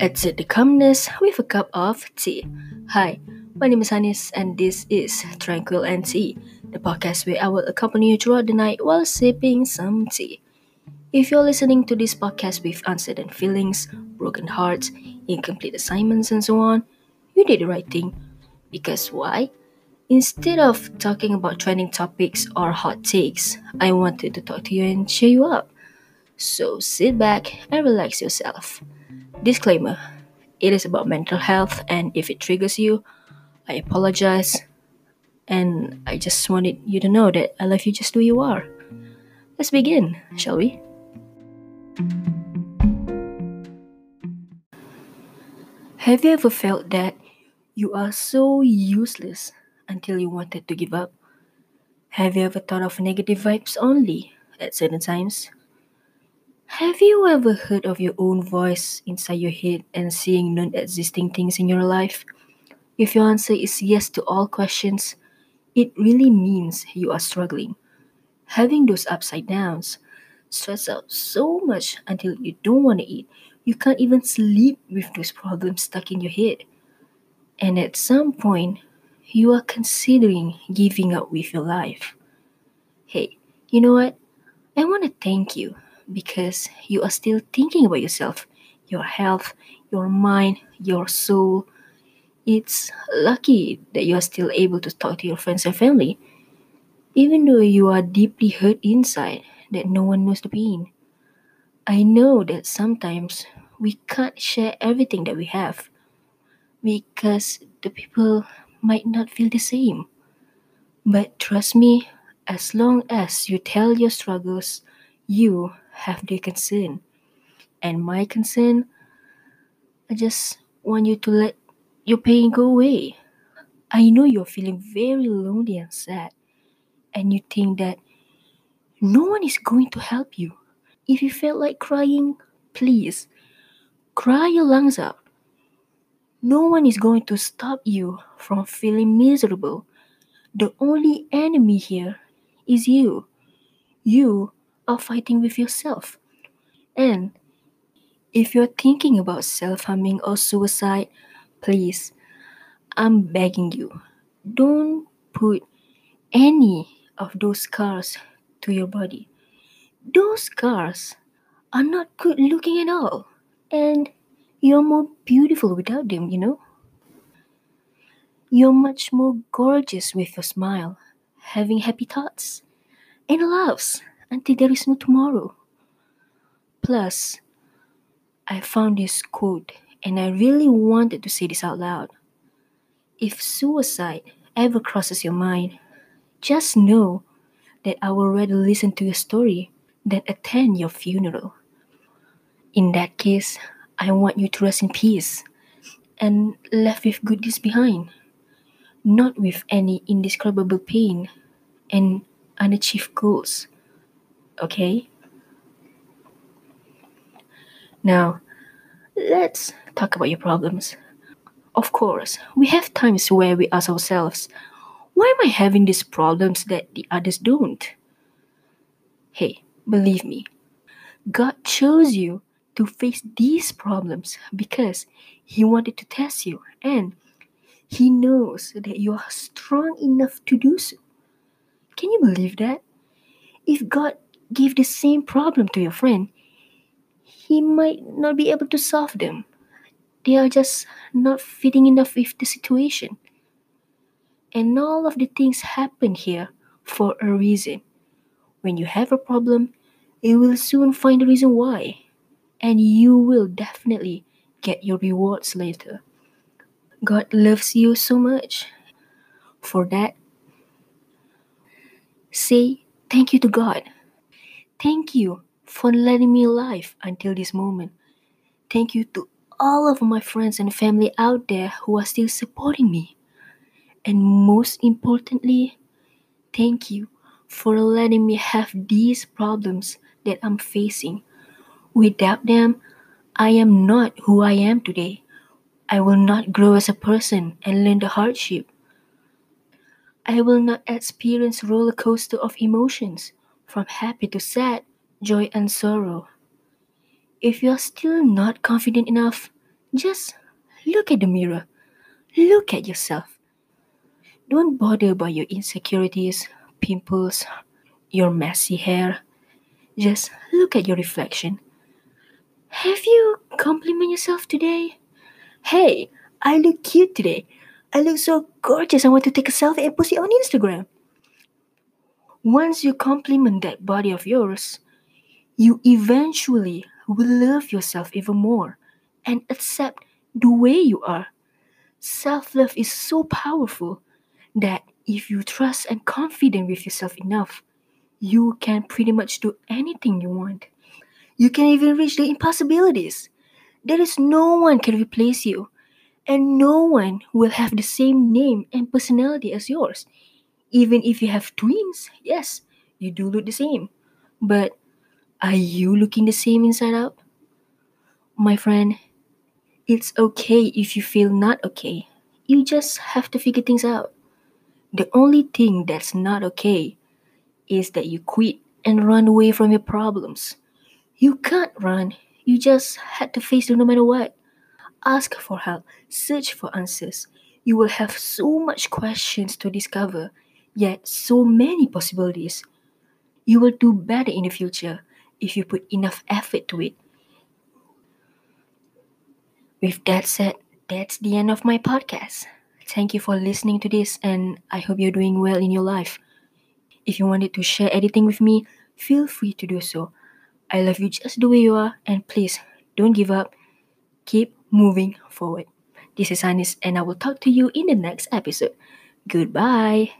Exit the calmness with a cup of tea. Hi, my name is Anis, and this is Tranquil and Tea, the podcast where I will accompany you throughout the night while sipping some tea. If you're listening to this podcast with uncertain feelings, broken hearts, incomplete assignments, and so on, you did the right thing. Because why? Instead of talking about trending topics or hot takes, I wanted to talk to you and cheer you up. So sit back and relax yourself. Disclaimer it is about mental health, and if it triggers you, I apologize. And I just wanted you to know that I love you just who you are. Let's begin, shall we? Have you ever felt that you are so useless until you wanted to give up? Have you ever thought of negative vibes only at certain times? Have you ever heard of your own voice inside your head and seeing non existing things in your life? If your answer is yes to all questions, it really means you are struggling. Having those upside downs, stress out so much until you don't want to eat, you can't even sleep with those problems stuck in your head. And at some point, you are considering giving up with your life. Hey, you know what? I want to thank you because you are still thinking about yourself, your health, your mind, your soul. It's lucky that you are still able to talk to your friends and family, even though you are deeply hurt inside that no one knows the pain. I know that sometimes we can't share everything that we have because the people might not feel the same. But trust me, as long as you tell your struggles, you have their concern. And my concern, I just want you to let your pain go away. I know you're feeling very lonely and sad, and you think that no one is going to help you. If you felt like crying, please cry your lungs out. No one is going to stop you from feeling miserable. The only enemy here is you. You are fighting with yourself. And if you're thinking about self harming or suicide, please, I'm begging you, don't put any of those scars to your body. Those scars are not good looking at all. And you're more beautiful without them, you know? You're much more gorgeous with your smile, having happy thoughts and laughs until there is no tomorrow. Plus, I found this quote and I really wanted to say this out loud. If suicide ever crosses your mind, just know that I will rather listen to your story than attend your funeral. In that case, I want you to rest in peace and left with good deeds behind, not with any indescribable pain and unachieved goals okay? Now, let's talk about your problems. Of course, we have times where we ask ourselves, why am I having these problems that the others don't? Hey, believe me, God chose you to face these problems because He wanted to test you and He knows that you are strong enough to do so. Can you believe that? If God give the same problem to your friend, he might not be able to solve them. They are just not fitting enough with the situation. And all of the things happen here for a reason. When you have a problem, you will soon find the reason why. And you will definitely get your rewards later. God loves you so much. For that, say thank you to God. Thank you for letting me live until this moment. Thank you to all of my friends and family out there who are still supporting me. And most importantly, thank you for letting me have these problems that I'm facing. Without them, I am not who I am today. I will not grow as a person and learn the hardship. I will not experience roller coaster of emotions from happy to sad, joy and sorrow. If you're still not confident enough, Just look at the mirror. Look at yourself. Don't bother about your insecurities, pimples, your messy hair. Just look at your reflection. Have you complimented yourself today? Hey, I look cute today. I look so gorgeous. I want to take a selfie and post it on Instagram. Once you compliment that body of yours, you eventually will love yourself even more and accept the way you are. Self love is so powerful that if you trust and confident with yourself enough, you can pretty much do anything you want. You can even reach the impossibilities. There is no one can replace you, and no one will have the same name and personality as yours. Even if you have twins, yes, you do look the same. But are you looking the same inside out? My friend, it's okay if you feel not okay. You just have to figure things out. The only thing that's not okay is that you quit and run away from your problems. You can't run, you just had to face them no matter what. Ask for help, search for answers. You will have so much questions to discover, yet so many possibilities. You will do better in the future if you put enough effort to it. With that said, that's the end of my podcast. Thank you for listening to this, and I hope you're doing well in your life. If you wanted to share anything with me, feel free to do so. I love you just the way you are, and please don't give up. Keep moving forward. This is Anis, and I will talk to you in the next episode. Goodbye.